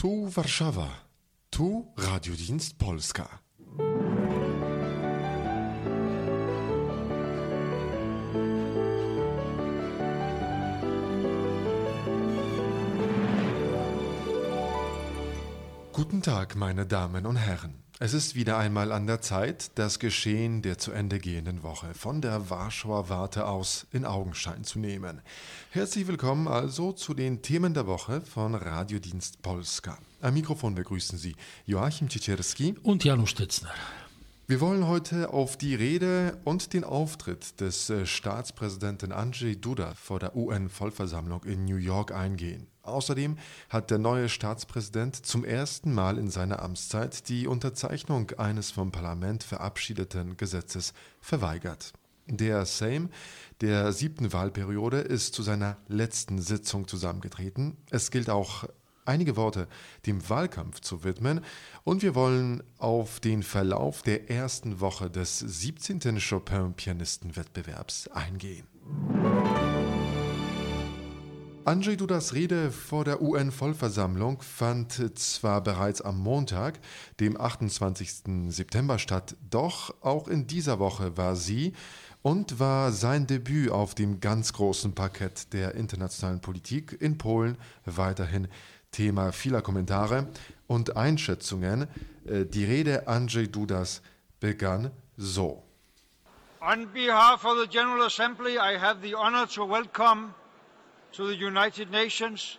Tu Warszawa, tu Radiodienst Polska. Guten Tag, meine Damen und Herren. Es ist wieder einmal an der Zeit, das Geschehen der zu Ende gehenden Woche von der Warschauer Warte aus in Augenschein zu nehmen. Herzlich willkommen also zu den Themen der Woche von Radiodienst Polska. Am Mikrofon begrüßen Sie Joachim Ciecierski und Janusz Stitzner. Wir wollen heute auf die Rede und den Auftritt des äh, Staatspräsidenten Andrzej Duda vor der UN-Vollversammlung in New York eingehen. Außerdem hat der neue Staatspräsident zum ersten Mal in seiner Amtszeit die Unterzeichnung eines vom Parlament verabschiedeten Gesetzes verweigert. Der Sejm der siebten Wahlperiode ist zu seiner letzten Sitzung zusammengetreten. Es gilt auch einige Worte dem Wahlkampf zu widmen und wir wollen auf den Verlauf der ersten Woche des 17. Chopin-Pianistenwettbewerbs eingehen. Andrzej Dudas Rede vor der UN-Vollversammlung fand zwar bereits am Montag, dem 28. September statt, doch auch in dieser Woche war sie und war sein Debüt auf dem ganz großen Parkett der internationalen Politik in Polen weiterhin Thema vieler Kommentare und Einschätzungen. Äh, die Rede Andrzej Dudas begann so. On behalf of the General Assembly, I have the honor to welcome to the United Nations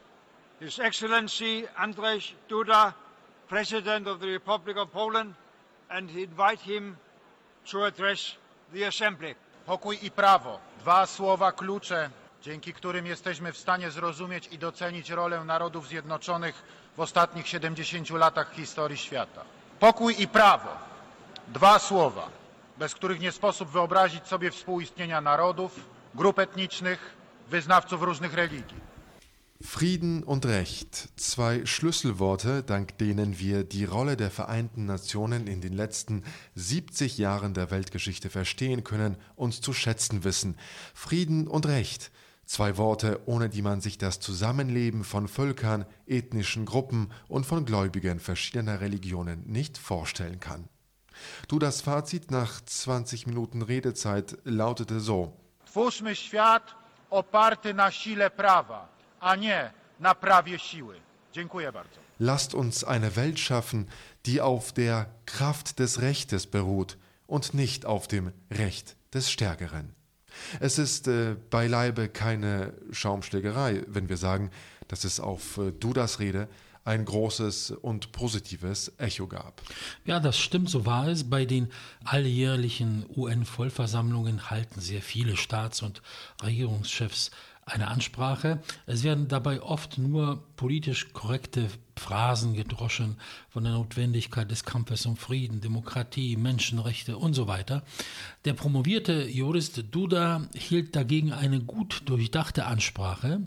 His Excellency Andrzej Duda, President of the Republic of Poland, and invite him to address the Assembly. Pokój i prawo. Dwa słowa klucze dzięki którym jesteśmy w stanie zrozumieć i docenić rolę Narodów Zjednoczonych w ostatnich 70 latach historii świata. Pokój i prawo. Dwa słowa, bez których nie sposób wyobrazić sobie współistnienia narodów, grup etnicznych, wyznawców różnych religii. Frieden und Recht, zwei Schlüsselworte, dank denen wir die Rolle der Vereinten Nationen in den letzten 70 Jahren der Weltgeschichte verstehen können und zu schätzen wissen. Frieden und Recht, Zwei Worte, ohne die man sich das Zusammenleben von Völkern, ethnischen Gruppen und von Gläubigen verschiedener Religionen nicht vorstellen kann. Du, das Fazit nach 20 Minuten Redezeit lautete so. Twórzmy świat oparty na sile prawa, a nie na prawie siły. Dziękuję bardzo. Lasst uns eine Welt schaffen, die auf der Kraft des Rechtes beruht und nicht auf dem Recht des Stärkeren. Es ist äh, beileibe keine Schaumschlägerei, wenn wir sagen, dass es auf äh, Dudas Rede ein großes und positives Echo gab. Ja, das stimmt, so war es. Bei den alljährlichen UN-Vollversammlungen halten sehr viele Staats- und Regierungschefs eine Ansprache. Es werden dabei oft nur politisch korrekte Phrasen gedroschen von der Notwendigkeit des Kampfes um Frieden, Demokratie, Menschenrechte und so weiter. Der promovierte Jurist Duda hielt dagegen eine gut durchdachte Ansprache,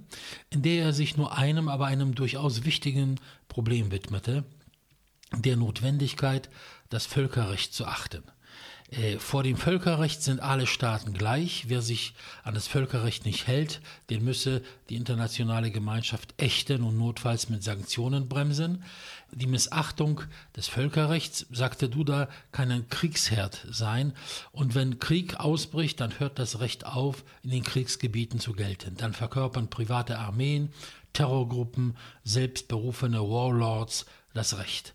in der er sich nur einem, aber einem durchaus wichtigen Problem widmete, der Notwendigkeit, das Völkerrecht zu achten. Äh, vor dem Völkerrecht sind alle Staaten gleich. Wer sich an das Völkerrecht nicht hält, den müsse die internationale Gemeinschaft ächten und notfalls mit Sanktionen bremsen. Die Missachtung des Völkerrechts, sagte Duda, kann ein Kriegsherd sein. Und wenn Krieg ausbricht, dann hört das Recht auf, in den Kriegsgebieten zu gelten. Dann verkörpern private Armeen, Terrorgruppen, selbstberufene Warlords das Recht.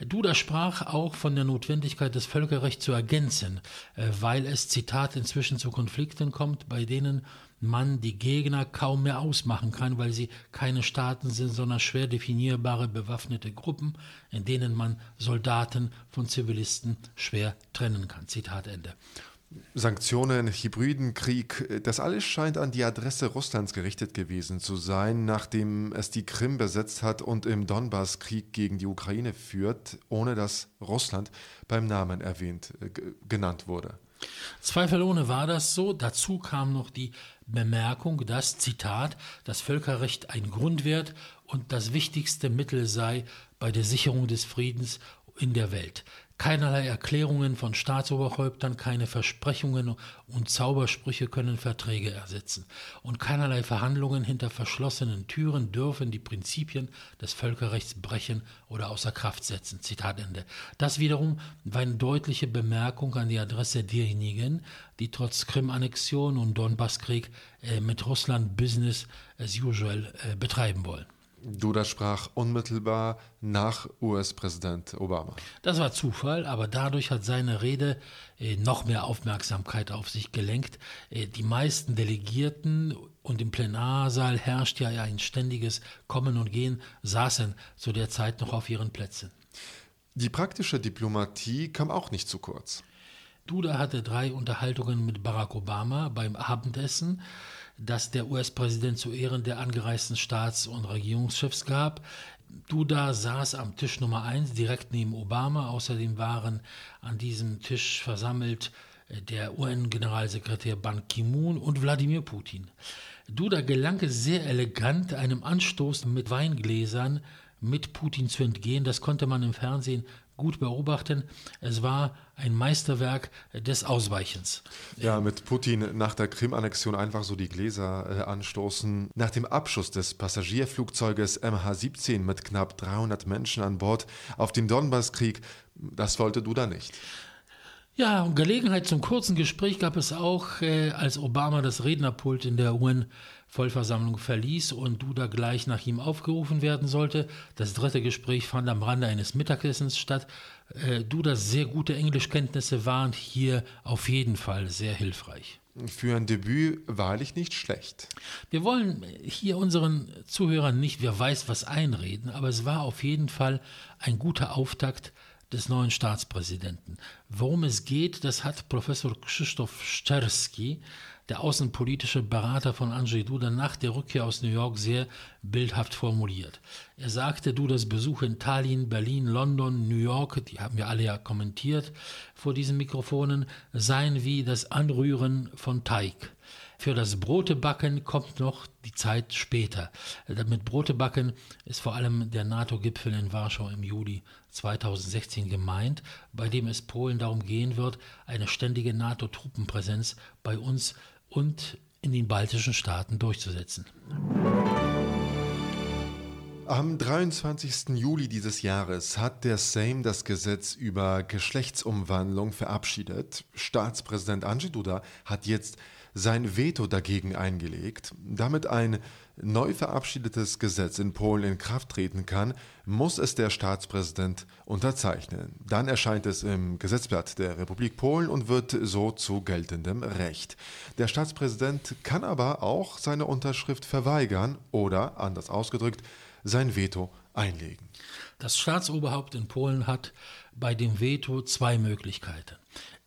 Duda sprach auch von der Notwendigkeit, das Völkerrecht zu ergänzen, äh, weil es, Zitat, inzwischen zu Konflikten kommt, bei denen man die Gegner kaum mehr ausmachen kann, weil sie keine Staaten sind, sondern schwer definierbare bewaffnete Gruppen, in denen man Soldaten von Zivilisten schwer trennen kann. Zitat Ende. Sanktionen, Hybridenkrieg, das alles scheint an die Adresse Russlands gerichtet gewesen zu sein, nachdem es die Krim besetzt hat und im Donbass Krieg gegen die Ukraine führt, ohne dass Russland beim Namen erwähnt äh, genannt wurde. Zweifelsohne war das so. Dazu kam noch die Bemerkung, dass, Zitat, das Völkerrecht ein Grundwert und das wichtigste Mittel sei bei der Sicherung des Friedens in der Welt. Keinerlei Erklärungen von Staatsoberhäuptern, keine Versprechungen und Zaubersprüche können Verträge ersetzen. Und keinerlei Verhandlungen hinter verschlossenen Türen dürfen die Prinzipien des Völkerrechts brechen oder außer Kraft setzen. Zitat Ende. Das wiederum war eine deutliche Bemerkung an die Adresse derjenigen, die trotz Krim-Annexion und Donbasskrieg äh, mit Russland Business as usual äh, betreiben wollen. Duda sprach unmittelbar nach US-Präsident Obama. Das war Zufall, aber dadurch hat seine Rede äh, noch mehr Aufmerksamkeit auf sich gelenkt. Äh, die meisten Delegierten und im Plenarsaal herrscht ja ein ständiges Kommen und Gehen, saßen zu der Zeit noch auf ihren Plätzen. Die praktische Diplomatie kam auch nicht zu kurz. Duda hatte drei Unterhaltungen mit Barack Obama beim Abendessen das der US-Präsident zu Ehren der angereisten Staats- und Regierungschefs gab. Duda saß am Tisch Nummer 1 direkt neben Obama. Außerdem waren an diesem Tisch versammelt äh, der UN-Generalsekretär Ban Ki-moon und Wladimir Putin. Duda gelang es sehr elegant, einem Anstoß mit Weingläsern mit Putin zu entgehen. Das konnte man im Fernsehen gut beobachten. Es war ein Meisterwerk des Ausweichens. Ja, mit Putin nach der Krim-Annexion einfach so die Gläser äh, anstoßen. Nach dem Abschuss des Passagierflugzeuges MH17 mit knapp 300 Menschen an Bord auf dem Donbasskrieg, das wollte Duda nicht. Ja, Gelegenheit zum kurzen Gespräch gab es auch, äh, als Obama das Rednerpult in der UN Vollversammlung verließ und Duda gleich nach ihm aufgerufen werden sollte. Das dritte Gespräch fand am Rande eines Mittagessens statt. Äh, Dudas sehr gute Englischkenntnisse waren hier auf jeden Fall sehr hilfreich. Für ein Debüt wahrlich nicht schlecht. Wir wollen hier unseren Zuhörern nicht, wer weiß was einreden, aber es war auf jeden Fall ein guter Auftakt des neuen Staatspräsidenten. Worum es geht, das hat Professor Krzysztof Szczerski der außenpolitische Berater von Andrzej Duda nach der Rückkehr aus New York sehr bildhaft formuliert. Er sagte, Dudas Besuch in Tallinn, Berlin, London, New York, die haben wir alle ja kommentiert vor diesen Mikrofonen, seien wie das Anrühren von Teig. Für das Brotebacken kommt noch die Zeit später. Mit Brotebacken ist vor allem der NATO-Gipfel in Warschau im Juli 2016 gemeint, bei dem es Polen darum gehen wird, eine ständige NATO-Truppenpräsenz bei uns und in den baltischen Staaten durchzusetzen. Am 23. Juli dieses Jahres hat der Sejm das Gesetz über Geschlechtsumwandlung verabschiedet. Staatspräsident Andrzej Duda hat jetzt sein Veto dagegen eingelegt. Damit ein neu verabschiedetes Gesetz in Polen in Kraft treten kann, muss es der Staatspräsident unterzeichnen. Dann erscheint es im Gesetzblatt der Republik Polen und wird so zu geltendem Recht. Der Staatspräsident kann aber auch seine Unterschrift verweigern oder, anders ausgedrückt, sein Veto einlegen. Das Staatsoberhaupt in Polen hat bei dem Veto zwei Möglichkeiten.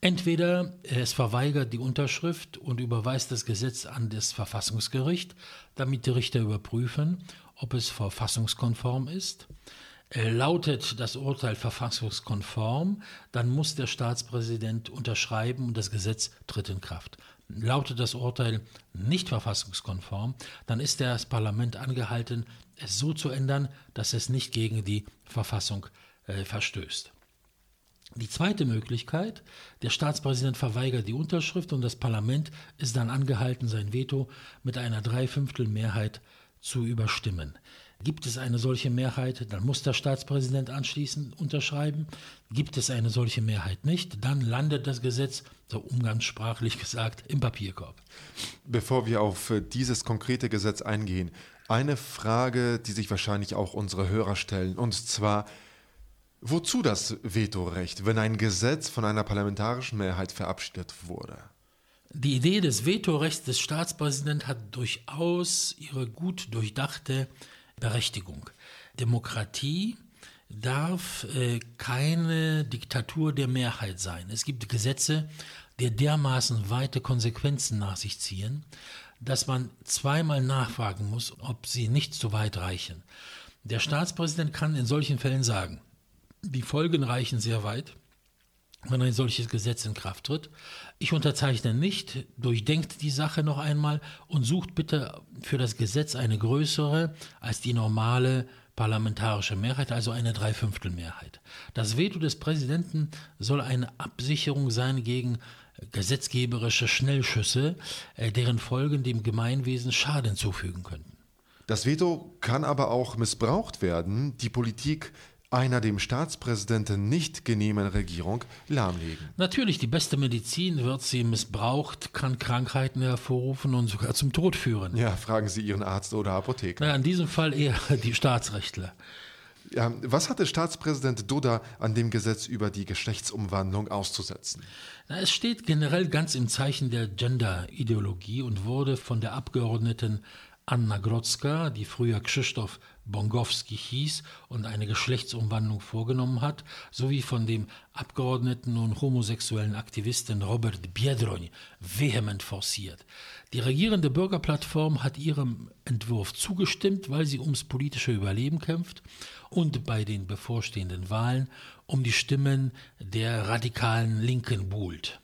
Entweder es verweigert die Unterschrift und überweist das Gesetz an das Verfassungsgericht, damit die Richter überprüfen, ob es verfassungskonform ist. Lautet das Urteil verfassungskonform, dann muss der Staatspräsident unterschreiben und das Gesetz tritt in Kraft. Lautet das Urteil nicht verfassungskonform, dann ist das Parlament angehalten, es so zu ändern, dass es nicht gegen die Verfassung äh, verstößt. Die zweite Möglichkeit, der Staatspräsident verweigert die Unterschrift und das Parlament ist dann angehalten, sein Veto mit einer Dreiviertelmehrheit zu überstimmen. Gibt es eine solche Mehrheit, dann muss der Staatspräsident anschließend unterschreiben. Gibt es eine solche Mehrheit nicht, dann landet das Gesetz, so umgangssprachlich gesagt, im Papierkorb. Bevor wir auf dieses konkrete Gesetz eingehen, eine Frage, die sich wahrscheinlich auch unsere Hörer stellen, und zwar, Wozu das Vetorecht, wenn ein Gesetz von einer parlamentarischen Mehrheit verabschiedet wurde? Die Idee des Vetorechts des Staatspräsidenten hat durchaus ihre gut durchdachte Berechtigung. Demokratie darf äh, keine Diktatur der Mehrheit sein. Es gibt Gesetze, die dermaßen weite Konsequenzen nach sich ziehen, dass man zweimal nachfragen muss, ob sie nicht so weit reichen. Der Staatspräsident kann in solchen Fällen sagen, die Folgen reichen sehr weit, wenn ein solches Gesetz in Kraft tritt. Ich unterzeichne nicht, durchdenkt die Sache noch einmal und sucht bitte für das Gesetz eine größere als die normale parlamentarische Mehrheit, also eine Dreiviertelmehrheit. Das Veto des Präsidenten soll eine Absicherung sein gegen gesetzgeberische Schnellschüsse, äh, deren Folgen dem Gemeinwesen Schaden zufügen könnten. Das Veto kann aber auch missbraucht werden, die Politik einer dem Staatspräsidenten nicht genehmen Regierung lahmlegen. Natürlich, die beste Medizin wird sie missbraucht, kann Krankheiten hervorrufen und sogar zum Tod führen. Ja, fragen Sie Ihren Arzt oder Apotheker. Na, in diesem Fall eher die Staatsrechtler. Ja, was hatte Staatspräsident Duda an dem Gesetz über die Geschlechtsumwandlung auszusetzen? Na, es steht generell ganz im Zeichen der Gender-Ideologie und wurde von der Abgeordneten Anna Grodzka, die früher Krzysztof Bongowski hieß und eine Geschlechtsumwandlung vorgenommen hat, sowie von dem Abgeordneten und homosexuellen Aktivisten Robert Biedroń vehement forciert. Die regierende Bürgerplattform hat ihrem Entwurf zugestimmt, weil sie ums politische Überleben kämpft und bei den bevorstehenden Wahlen um die Stimmen der radikalen Linken buhlt.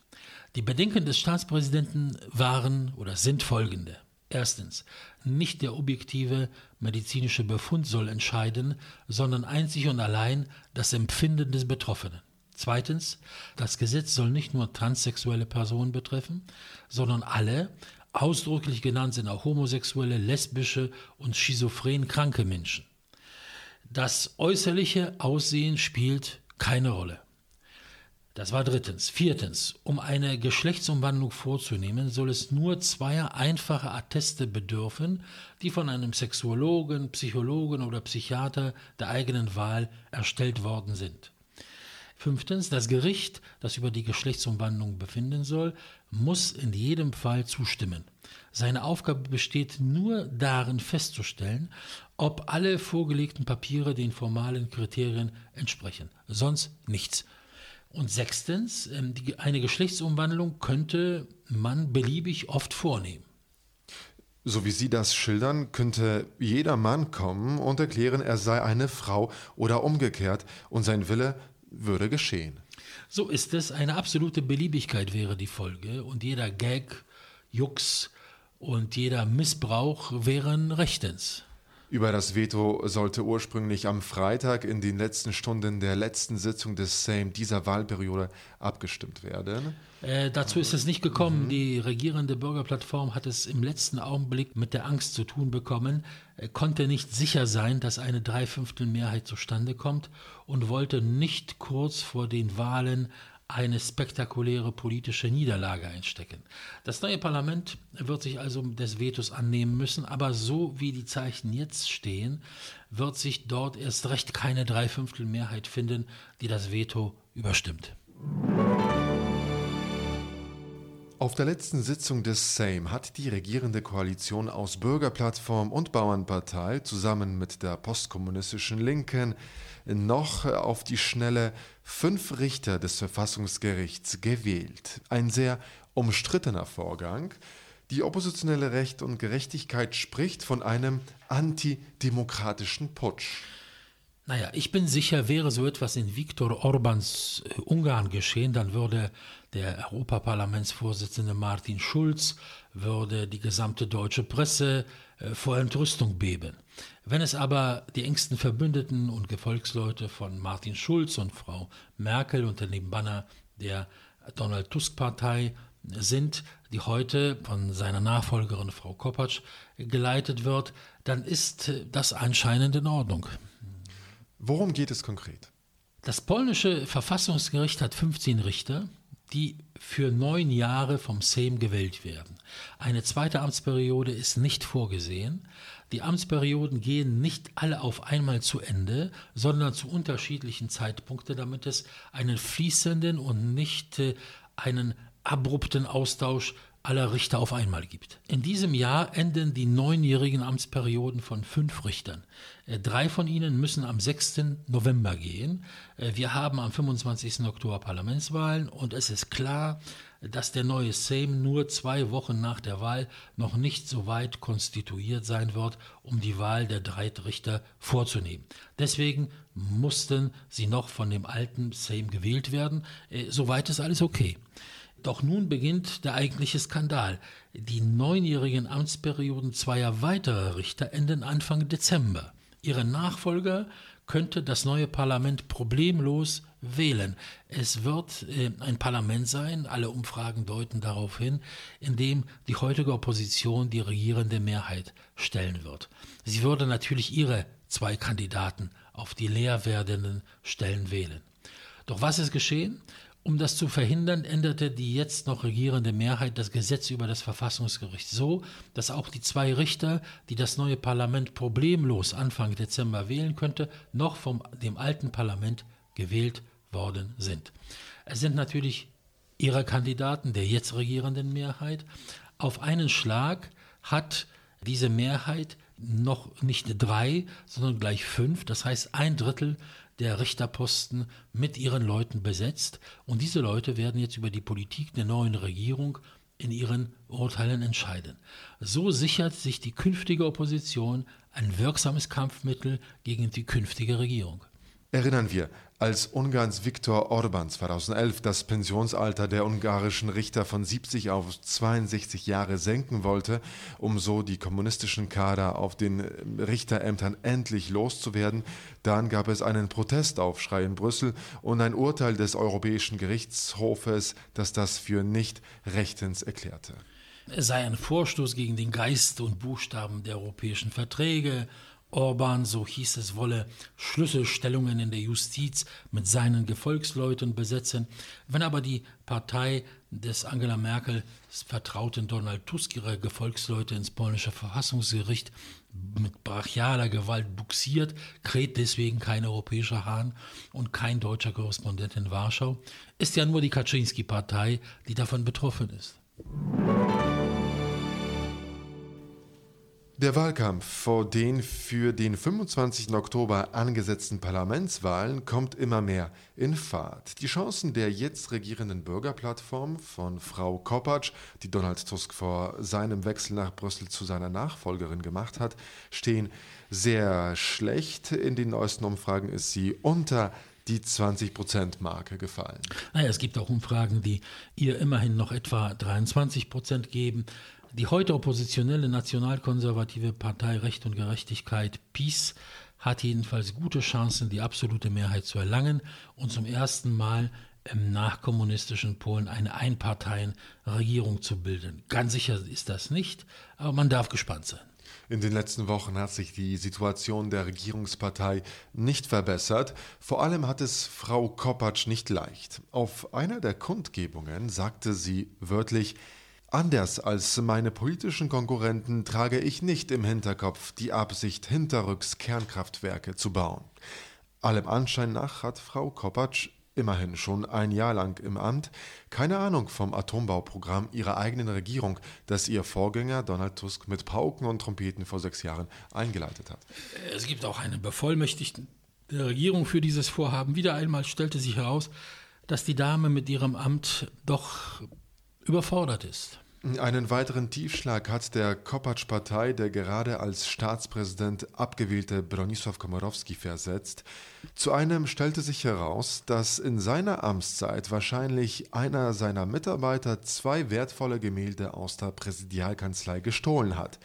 Die Bedenken des Staatspräsidenten waren oder sind folgende. Erstens, nicht der objektive medizinische Befund soll entscheiden, sondern einzig und allein das Empfinden des Betroffenen. Zweitens, das Gesetz soll nicht nur transsexuelle Personen betreffen, sondern alle, ausdrücklich genannt sind auch homosexuelle, lesbische und schizophren kranke Menschen. Das äußerliche Aussehen spielt keine Rolle. Das war drittens. Viertens, um eine Geschlechtsumwandlung vorzunehmen, soll es nur zweier einfacher Atteste bedürfen, die von einem Sexuologen, Psychologen oder Psychiater der eigenen Wahl erstellt worden sind. Fünftens, das Gericht, das über die Geschlechtsumwandlung befinden soll, muss in jedem Fall zustimmen. Seine Aufgabe besteht nur darin festzustellen, ob alle vorgelegten Papiere den formalen Kriterien entsprechen. Sonst nichts. Und sechstens, ähm, eine Geschlechtsumwandlung könnte man beliebig oft vornehmen. So wie Sie das schildern, könnte jeder Mann kommen und erklären, er sei eine Frau oder umgekehrt und sein Wille würde geschehen. So ist es. Eine absolute Beliebigkeit wäre die Folge und jeder Gag, Jux und jeder Missbrauch wären rechtens. Über das Veto sollte ursprünglich am Freitag in den letzten Stunden der letzten Sitzung des Sejm dieser Wahlperiode abgestimmt werden. Äh, dazu ist es nicht gekommen. Mhm. Die regierende Bürgerplattform hat es im letzten Augenblick mit der Angst zu tun bekommen, äh, konnte nicht sicher sein, dass eine Dreiviertelmehrheit zustande kommt und wollte nicht kurz vor den Wahlen eine spektakuläre politische Niederlage einstecken. Das neue Parlament wird sich also des Vetos annehmen müssen, aber so wie die Zeichen jetzt stehen, wird sich dort erst recht keine Dreiviertelmehrheit finden, die das Veto überstimmt. Auf der letzten Sitzung des Sejm hat die regierende Koalition aus Bürgerplattform und Bauernpartei zusammen mit der postkommunistischen Linken noch auf die Schnelle fünf Richter des Verfassungsgerichts gewählt. Ein sehr umstrittener Vorgang. Die oppositionelle Recht und Gerechtigkeit spricht von einem antidemokratischen Putsch. Naja, ich bin sicher, wäre so etwas in Viktor Orbans äh, Ungarn geschehen, dann würde der Europaparlamentsvorsitzende Martin Schulz, würde die gesamte deutsche Presse äh, vor Entrüstung beben. Wenn es aber die engsten Verbündeten und Gefolgsleute von Martin Schulz und Frau Merkel unter dem Banner der Donald Tusk-Partei sind, die heute von seiner Nachfolgerin Frau Kopacz geleitet wird, dann ist das anscheinend in Ordnung. Worum geht es konkret? Das polnische Verfassungsgericht hat 15 Richter, die für neun Jahre vom Sejm gewählt werden. Eine zweite Amtsperiode ist nicht vorgesehen. Die Amtsperioden gehen nicht alle auf einmal zu Ende, sondern zu unterschiedlichen Zeitpunkten, damit es einen fließenden und nicht äh, einen abrupten Austausch aller Richter auf einmal gibt. In diesem Jahr enden die neunjährigen Amtsperioden von fünf Richtern. Äh, drei von ihnen müssen am 6. November gehen. Äh, wir haben am 25. Oktober Parlamentswahlen und es ist klar, dass der neue Sejm nur zwei Wochen nach der Wahl noch nicht so weit konstituiert sein wird, um die Wahl der drei Richter vorzunehmen. Deswegen mussten sie noch von dem alten Sejm gewählt werden. Äh, soweit ist alles okay. Doch nun beginnt der eigentliche Skandal. Die neunjährigen Amtsperioden zweier weiterer Richter enden Anfang Dezember. Ihre Nachfolger könnte das neue Parlament problemlos wählen. Es wird äh, ein Parlament sein, alle Umfragen deuten darauf hin, in dem die heutige Opposition die regierende Mehrheit stellen wird. Sie würde natürlich ihre zwei Kandidaten auf die leer werdenden Stellen wählen. Doch was ist geschehen? Um das zu verhindern, änderte die jetzt noch regierende Mehrheit das Gesetz über das Verfassungsgericht so, dass auch die zwei Richter, die das neue Parlament problemlos Anfang Dezember wählen könnte, noch vom dem alten Parlament gewählt worden sind. Es sind natürlich ihre Kandidaten der jetzt regierenden Mehrheit. Auf einen Schlag hat diese Mehrheit noch nicht drei, sondern gleich fünf, das heißt ein Drittel der Richterposten mit ihren Leuten besetzt. Und diese Leute werden jetzt über die Politik der neuen Regierung in ihren Urteilen entscheiden. So sichert sich die künftige Opposition ein wirksames Kampfmittel gegen die künftige Regierung. Erinnern wir, als Ungarns Viktor Orban 2011 das Pensionsalter der ungarischen Richter von 70 auf 62 Jahre senken wollte, um so die kommunistischen Kader auf den Richterämtern endlich loszuwerden, dann gab es einen Protestaufschrei in Brüssel und ein Urteil des Europäischen Gerichtshofes, das das für nicht rechtens erklärte. Es sei ein Vorstoß gegen den Geist und Buchstaben der europäischen Verträge Orban, so hieß es, wolle Schlüsselstellungen in der Justiz mit seinen Gefolgsleuten besetzen. Wenn aber die Partei des Angela Merkel vertrauten Donald Tusk ihre Gefolgsleute ins polnische Verfassungsgericht mit brachialer Gewalt buxiert, kräht deswegen kein europäischer Hahn und kein deutscher Korrespondent in Warschau, ist ja nur die Kaczynski-Partei, die davon betroffen ist. Der Wahlkampf vor den für den 25. Oktober angesetzten Parlamentswahlen kommt immer mehr in Fahrt. Die Chancen der jetzt regierenden Bürgerplattform von Frau Kopacz, die Donald Tusk vor seinem Wechsel nach Brüssel zu seiner Nachfolgerin gemacht hat, stehen sehr schlecht. In den neuesten Umfragen ist sie unter die 20-Prozent-Marke gefallen. Naja, es gibt auch Umfragen, die ihr immerhin noch etwa 23 Prozent geben. Die heute oppositionelle nationalkonservative Partei Recht und Gerechtigkeit PiS hat jedenfalls gute Chancen, die absolute Mehrheit zu erlangen und zum ersten Mal im nachkommunistischen Polen eine Einparteienregierung zu bilden. Ganz sicher ist das nicht, aber man darf gespannt sein. In den letzten Wochen hat sich die Situation der Regierungspartei nicht verbessert. Vor allem hat es Frau Kopacz nicht leicht. Auf einer der Kundgebungen sagte sie wörtlich, Anders als meine politischen Konkurrenten trage ich nicht im Hinterkopf die Absicht, hinterrücks Kernkraftwerke zu bauen. Allem Anschein nach hat Frau Kopacz immerhin schon ein Jahr lang im Amt, keine Ahnung vom Atombauprogramm ihrer eigenen Regierung, das ihr Vorgänger Donald Tusk mit Pauken und Trompeten vor sechs Jahren eingeleitet hat. Es gibt auch einen Bevollmächtigten der Regierung für dieses Vorhaben. Wieder einmal stellte sich heraus, dass die Dame mit ihrem Amt doch überfordert ist. Einen weiteren Tiefschlag hat der Kopacz-Partei der gerade als Staatspräsident abgewählte Bronisław Komorowski versetzt. Zu einem stellte sich heraus, dass in seiner Amtszeit wahrscheinlich einer seiner Mitarbeiter zwei wertvolle Gemälde aus der Präsidialkanzlei gestohlen hat.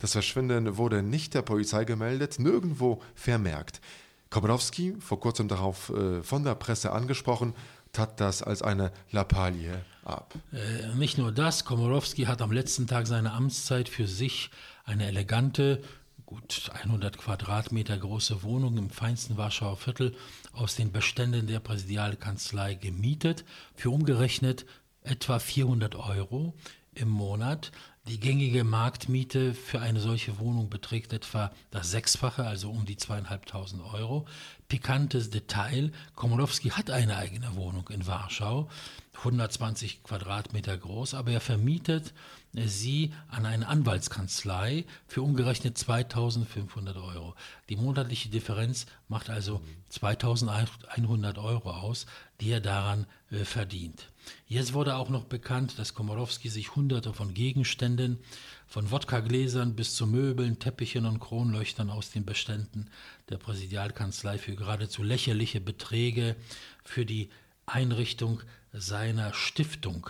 Das Verschwinden wurde nicht der Polizei gemeldet, nirgendwo vermerkt. Komorowski, vor kurzem darauf äh, von der Presse angesprochen, tat das als eine Lappalie ab. Äh, nicht nur das, Komorowski hat am letzten Tag seiner Amtszeit für sich eine elegante, gut 100 Quadratmeter große Wohnung im feinsten Warschauer Viertel aus den Beständen der Präsidialkanzlei gemietet, für umgerechnet etwa 400 Euro im Monat. Die gängige Marktmiete für eine solche Wohnung beträgt etwa das Sechsfache, also um die zweieinhalbtausend Euro. Pikantes Detail, Komorowski hat eine eigene Wohnung in Warschau, 120 Quadratmeter groß, aber er vermietet sie an eine Anwaltskanzlei für umgerechnet 2500 Euro. Die monatliche Differenz macht also 2100 Euro aus, die er daran äh, verdient. Jetzt wurde auch noch bekannt, dass Komorowski sich hunderte von Gegenständen, von Wodkagläsern bis zu Möbeln, Teppichen und Kronleuchtern aus den Beständen der Präsidialkanzlei für geradezu lächerliche Beträge für die Einrichtung seiner Stiftung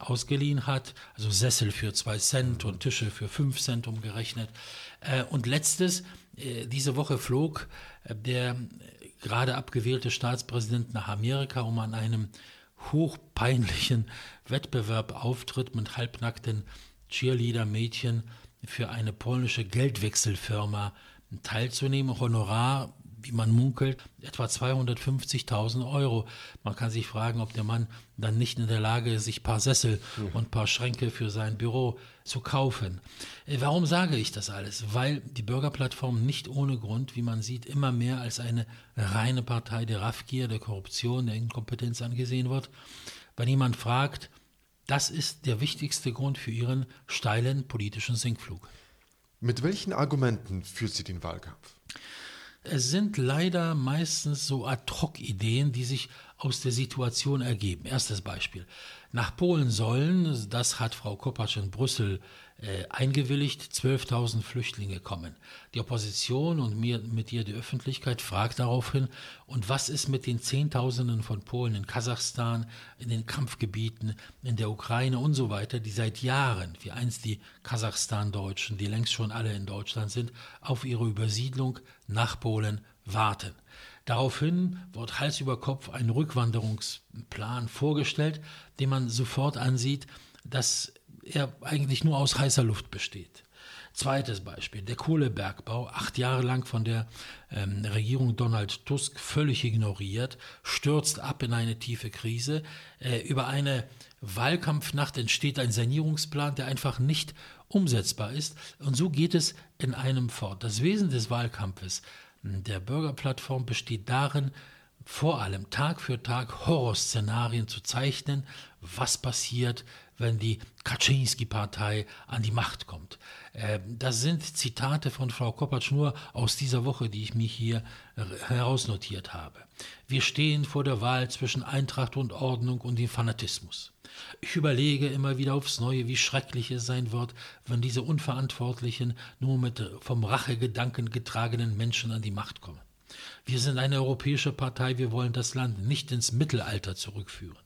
ausgeliehen hat, also Sessel für zwei Cent und Tische für fünf Cent umgerechnet. Äh, und letztes, äh, diese Woche flog äh, der gerade abgewählte Staatspräsident nach Amerika, um an einem hochpeinlichen Wettbewerb auftritt mit halbnackten Cheerleader-Mädchen für eine polnische Geldwechselfirma teilzunehmen. Honorar wie man munkelt, etwa 250.000 Euro. Man kann sich fragen, ob der Mann dann nicht in der Lage ist, sich ein paar Sessel und ein paar Schränke für sein Büro zu kaufen. Äh, warum sage ich das alles? Weil die Bürgerplattform nicht ohne Grund, wie man sieht, immer mehr als eine reine Partei der Raffgier, der Korruption, der Inkompetenz angesehen wird. Wenn jemand fragt, das ist der wichtigste Grund für ihren steilen politischen Sinkflug. Mit welchen Argumenten führt sie den Wahlkampf? Es sind leider meistens so Ad-Hoc-Ideen, die sich aus der Situation ergeben. Erstes Beispiel. Nach Polen sollen, das hat Frau Kopacz in Brüssel äh, eingewilligt, 12.000 Flüchtlinge kommen. Die Opposition und mir, mit ihr die Öffentlichkeit fragt daraufhin, und was ist mit den Zehntausenden von Polen in Kasachstan, in den Kampfgebieten, in der Ukraine und so weiter, die seit Jahren, wie einst die Kasachstan-Deutschen, die längst schon alle in Deutschland sind, auf ihre Übersiedlung nach Polen warten. Daraufhin wird Hals über Kopf ein Rückwanderungsplan vorgestellt, den man sofort ansieht, dass er eigentlich nur aus heißer Luft besteht. Zweites Beispiel, der Kohlebergbau, acht Jahre lang von der ähm, Regierung Donald Tusk völlig ignoriert, stürzt ab in eine tiefe Krise. Äh, über eine Wahlkampfnacht entsteht ein Sanierungsplan, der einfach nicht umsetzbar ist. Und so geht es in einem fort. Das Wesen des Wahlkampfes der Bürgerplattform besteht darin, vor allem Tag für Tag Horrorszenarien zu zeichnen, was passiert, wenn die Kaczynski-Partei an die Macht kommt. Äh, das sind Zitate von Frau Kopacz nur aus dieser Woche, die ich mir hier herausnotiert habe. Wir stehen vor der Wahl zwischen Eintracht und Ordnung und dem Fanatismus. Ich überlege immer wieder aufs Neue, wie schrecklich es sein wird, wenn diese unverantwortlichen, nur mit vom Rachegedanken getragenen Menschen an die Macht kommen. Wir sind eine europäische Partei, wir wollen das Land nicht ins Mittelalter zurückführen.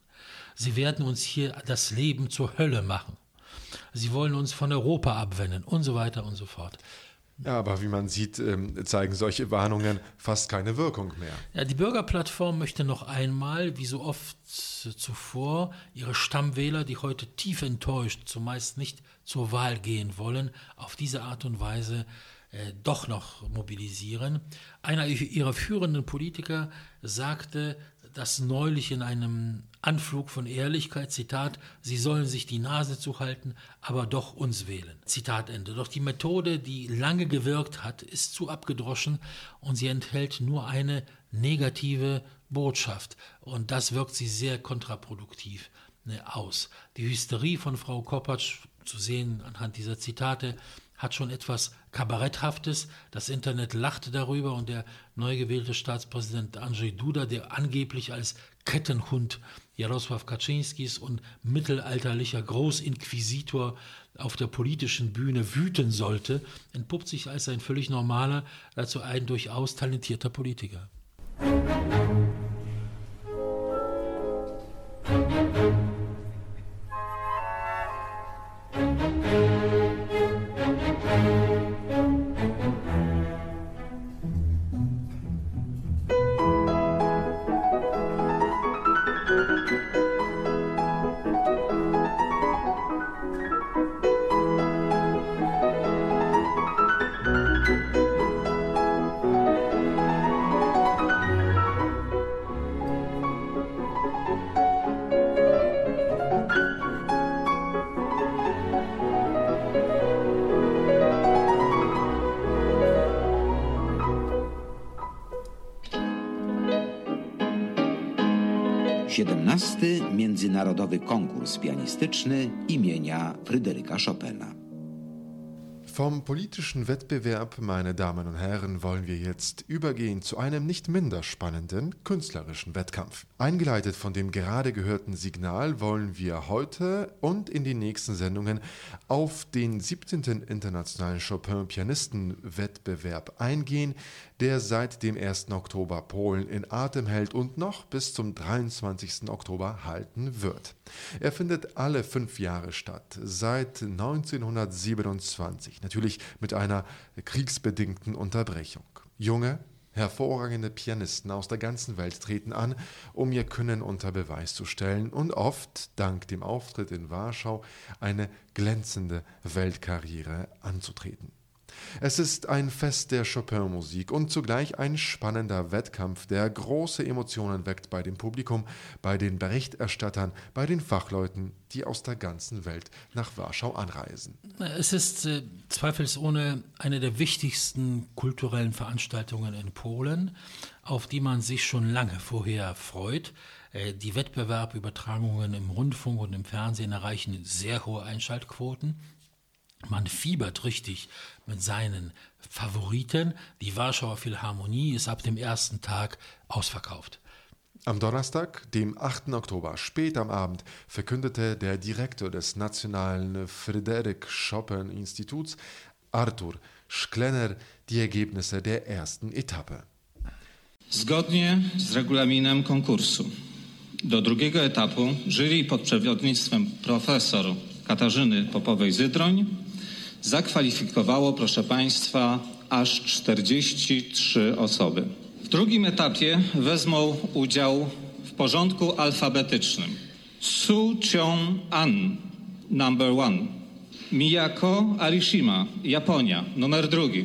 Sie werden uns hier das Leben zur Hölle machen. Sie wollen uns von Europa abwenden und so weiter und so fort. Ja, aber wie man sieht, ähm, zeigen solche Warnungen fast keine Wirkung mehr. Ja, die Bürgerplattform möchte noch einmal, wie so oft zuvor, ihre Stammwähler, die heute tief enttäuscht, zumeist nicht zur Wahl gehen wollen, auf diese Art und Weise äh, doch noch mobilisieren. Einer ihrer führenden Politiker sagte, das neulich in einem Anflug von Ehrlichkeit, Zitat, sie sollen sich die Nase zuhalten, aber doch uns wählen. Zitat Ende. Doch die Methode, die lange gewirkt hat, ist zu abgedroschen und sie enthält nur eine negative Botschaft. Und das wirkt sie sehr kontraproduktiv ne, aus. Die Hysterie von Frau Kopacz, zu sehen anhand dieser Zitate, hat schon etwas Kabaretthaftes. Das Internet lachte darüber und der neu gewählte Staatspräsident Andrzej Duda, der angeblich als Kettenhund Jarosław Kaczynskis und mittelalterlicher Großinquisitor auf der politischen Bühne wüten sollte, entpuppt sich als ein völlig normaler, dazu ein durchaus talentierter Politiker. Międzynarodowy Pianistyczny imienia Fryderyka Chopina. Vom politischen Wettbewerb, meine Damen und Herren, wollen wir jetzt übergehen zu einem nicht minder spannenden künstlerischen Wettkampf. Eingeleitet von dem gerade gehörten Signal wollen wir heute und in den nächsten Sendungen auf den 17. Internationalen Chopin-Pianisten-Wettbewerb eingehen, der seit dem 1. Oktober Polen in Atem hält und noch bis zum 23. Oktober halten wird. Er findet alle fünf Jahre statt, seit 1927 natürlich mit einer kriegsbedingten Unterbrechung. Junge, hervorragende Pianisten aus der ganzen Welt treten an, um ihr Können unter Beweis zu stellen und oft, dank dem Auftritt in Warschau, eine glänzende Weltkarriere anzutreten. Es ist ein Fest der Chopin-Musik und zugleich ein spannender Wettkampf, der große Emotionen weckt bei dem Publikum, bei den Berichterstattern, bei den Fachleuten, die aus der ganzen Welt nach Warschau anreisen. Es ist äh, zweifelsohne eine der wichtigsten kulturellen Veranstaltungen in Polen, auf die man sich schon lange vorher freut. Äh, die Wettbewerbübertragungen im Rundfunk und im Fernsehen erreichen sehr hohe Einschaltquoten. Man fiebert richtig mit seinen Favoriten. Die Warschauer Philharmonie ist ab dem ersten Tag ausverkauft. Am Donnerstag, dem 8. Oktober, spät am Abend, verkündete der Direktor des Nationalen Fryderyk Chopin Instituts, Arthur Schklenner, die Ergebnisse der ersten Etappe. Zgodnie z regulaminem konkursu do drugiego etapu jury pod przewodnictwem profesor Katarzyny Popowej-Zydroń zakwalifikowało, proszę Państwa, aż 43 osoby. W drugim etapie wezmą udział w porządku alfabetycznym Su Cheong An, number one. Miyako Arishima, Japonia, numer drugi.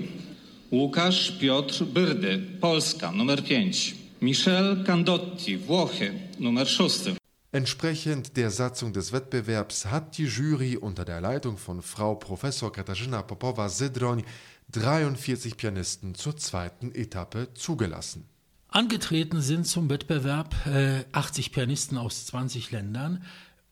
Łukasz Piotr Byrdy, Polska, numer pięć. Michel Candotti, Włochy, numer szósty. Entsprechend der Satzung des Wettbewerbs hat die Jury unter der Leitung von Frau Professor Katarzyna Popowa-Sydroń 43 Pianisten zur zweiten Etappe zugelassen. Angetreten sind zum Wettbewerb äh, 80 Pianisten aus 20 Ländern.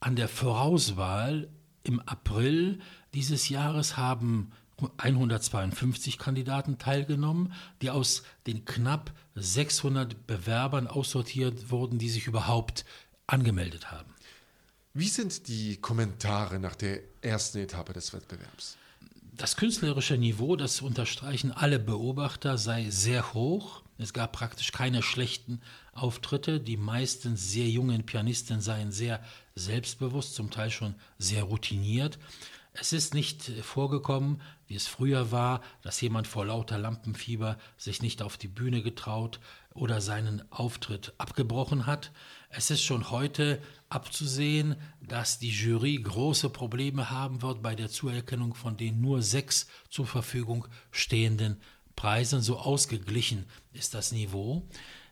An der Vorauswahl im April dieses Jahres haben 152 Kandidaten teilgenommen, die aus den knapp 600 Bewerbern aussortiert wurden, die sich überhaupt angemeldet haben. Wie sind die Kommentare nach der ersten Etappe des Wettbewerbs? Das künstlerische Niveau, das unterstreichen alle Beobachter, sei sehr hoch. Es gab praktisch keine schlechten Auftritte. Die meisten sehr jungen Pianisten seien sehr selbstbewusst, zum Teil schon sehr routiniert. Es ist nicht vorgekommen, wie es früher war, dass jemand vor lauter Lampenfieber sich nicht auf die Bühne getraut oder seinen Auftritt abgebrochen hat. Es ist schon heute abzusehen, dass die Jury große Probleme haben wird bei der Zuerkennung von den nur sechs zur Verfügung stehenden Preisen. So ausgeglichen ist das Niveau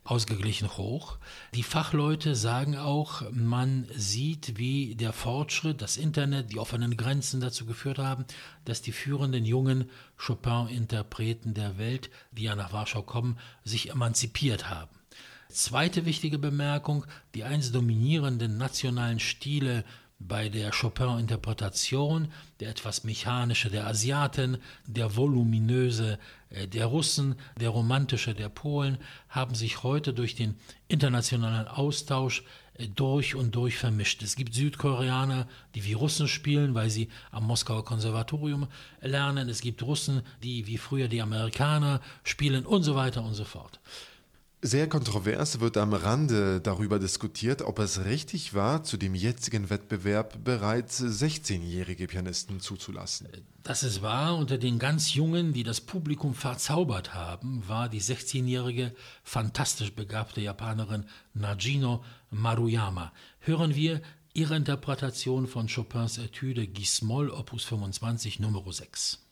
ausgeglichen hoch. Die Fachleute sagen auch, man sieht, wie der Fortschritt, das Internet, die offenen Grenzen dazu geführt haben, dass die führenden jungen Chopin-Interpreten der Welt, die ja nach Warschau kommen, sich emanzipiert haben. Zweite wichtige Bemerkung, die einst dominierenden nationalen Stile bei der Chopin-Interpretation, der etwas mechanische der Asiaten, der voluminöse äh, der Russen, der romantische der Polen, haben sich heute durch den internationalen Austausch äh, durch und durch vermischt. Es gibt Südkoreaner, die wie Russen spielen, weil sie am Moskauer Konservatorium lernen. Es gibt Russen, die wie früher die Amerikaner spielen und so weiter und so fort. Sehr kontrovers wird am Rande darüber diskutiert, ob es richtig war, zu dem jetzigen Wettbewerb bereits 16-jährige Pianisten zuzulassen. Das ist wahr. Unter den ganz Jungen, die das Publikum verzaubert haben, war die 16-jährige, fantastisch begabte Japanerin Najino Maruyama. Hören wir ihre Interpretation von Chopins Etüde Gismol Opus 25 Nummer 6.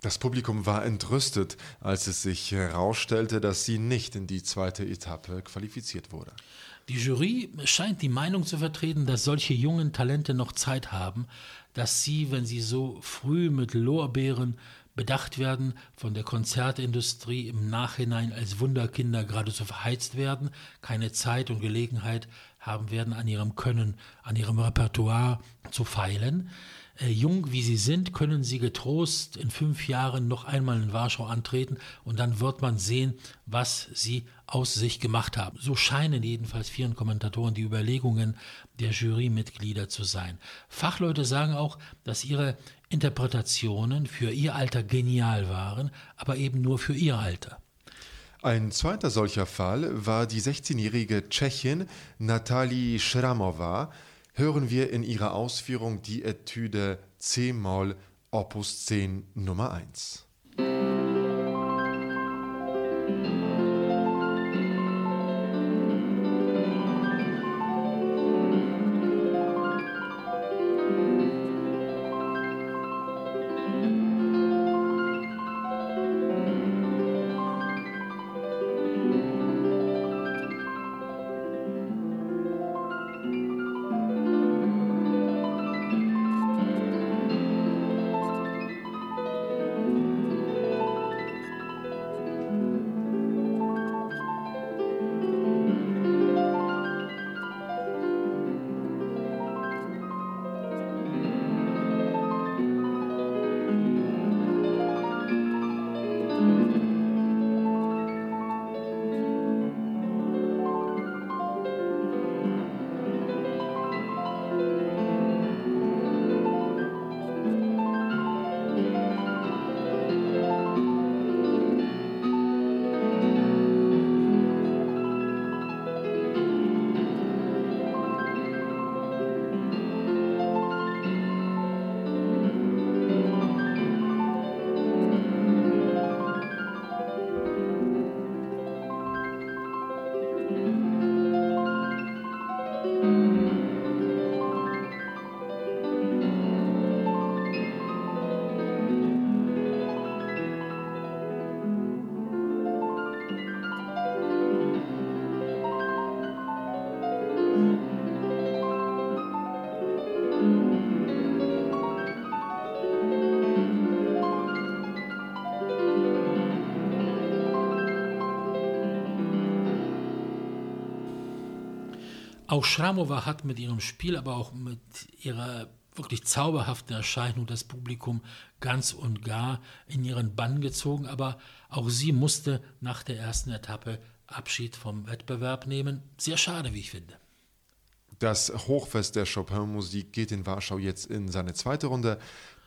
Das Publikum war entrüstet, als es sich herausstellte, dass sie nicht in die zweite Etappe qualifiziert wurde. Die Jury scheint die Meinung zu vertreten, dass solche jungen Talente noch Zeit haben, dass sie, wenn sie so früh mit Lorbeeren bedacht werden, von der Konzertindustrie im Nachhinein als Wunderkinder geradezu verheizt werden, keine Zeit und Gelegenheit haben werden, an ihrem Können, an ihrem Repertoire zu feilen. Äh, jung wie sie sind, können sie getrost in fünf Jahren noch einmal in Warschau antreten und dann wird man sehen, was sie aus sich gemacht haben. So scheinen jedenfalls vielen Kommentatoren die Überlegungen der Jurymitglieder zu sein. Fachleute sagen auch, dass ihre Interpretationen für ihr Alter genial waren, aber eben nur für ihr Alter. Ein zweiter solcher Fall war die 16-jährige Tschechin Natali Schramova. Hören wir in ihrer Ausführung die Etüde C-Moll Opus 10 Nummer 1. Auch Schramowa hat mit ihrem Spiel, aber auch mit ihrer wirklich zauberhaften Erscheinung das Publikum ganz und gar in ihren Bann gezogen, aber auch sie musste nach der ersten Etappe Abschied vom Wettbewerb nehmen. Sehr schade, wie ich finde. Das Hochfest der Chopin-Musik geht in Warschau jetzt in seine zweite Runde.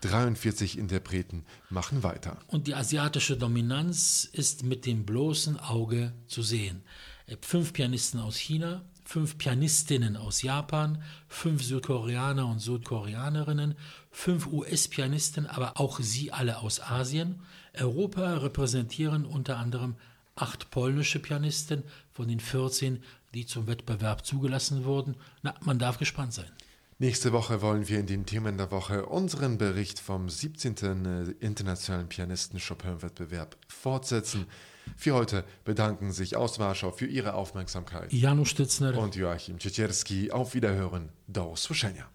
43 Interpreten machen weiter. Und die asiatische Dominanz ist mit dem bloßen Auge zu sehen. Fünf Pianisten aus China, fünf Pianistinnen aus Japan, fünf Südkoreaner und Südkoreanerinnen, fünf US-Pianisten, aber auch sie alle aus Asien. Europa repräsentieren unter anderem acht polnische Pianisten von den 14, die zum Wettbewerb zugelassen wurden. Na, man darf gespannt sein. Nächste Woche wollen wir in den Themen der Woche unseren Bericht vom 17. Äh, Internationalen Pianisten Chopin-Wettbewerb fortsetzen. Für heute bedanken sich aus Warschau für Ihre Aufmerksamkeit. Janusz Stützner und Joachim Ciecierski. Auf Wiederhören. Do usłyszenia.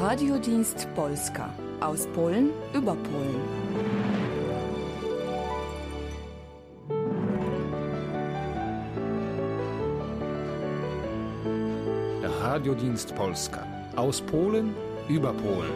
Radiodienst Polska aus Polen über Polen. Radiodienst Polska aus Polen über Polen.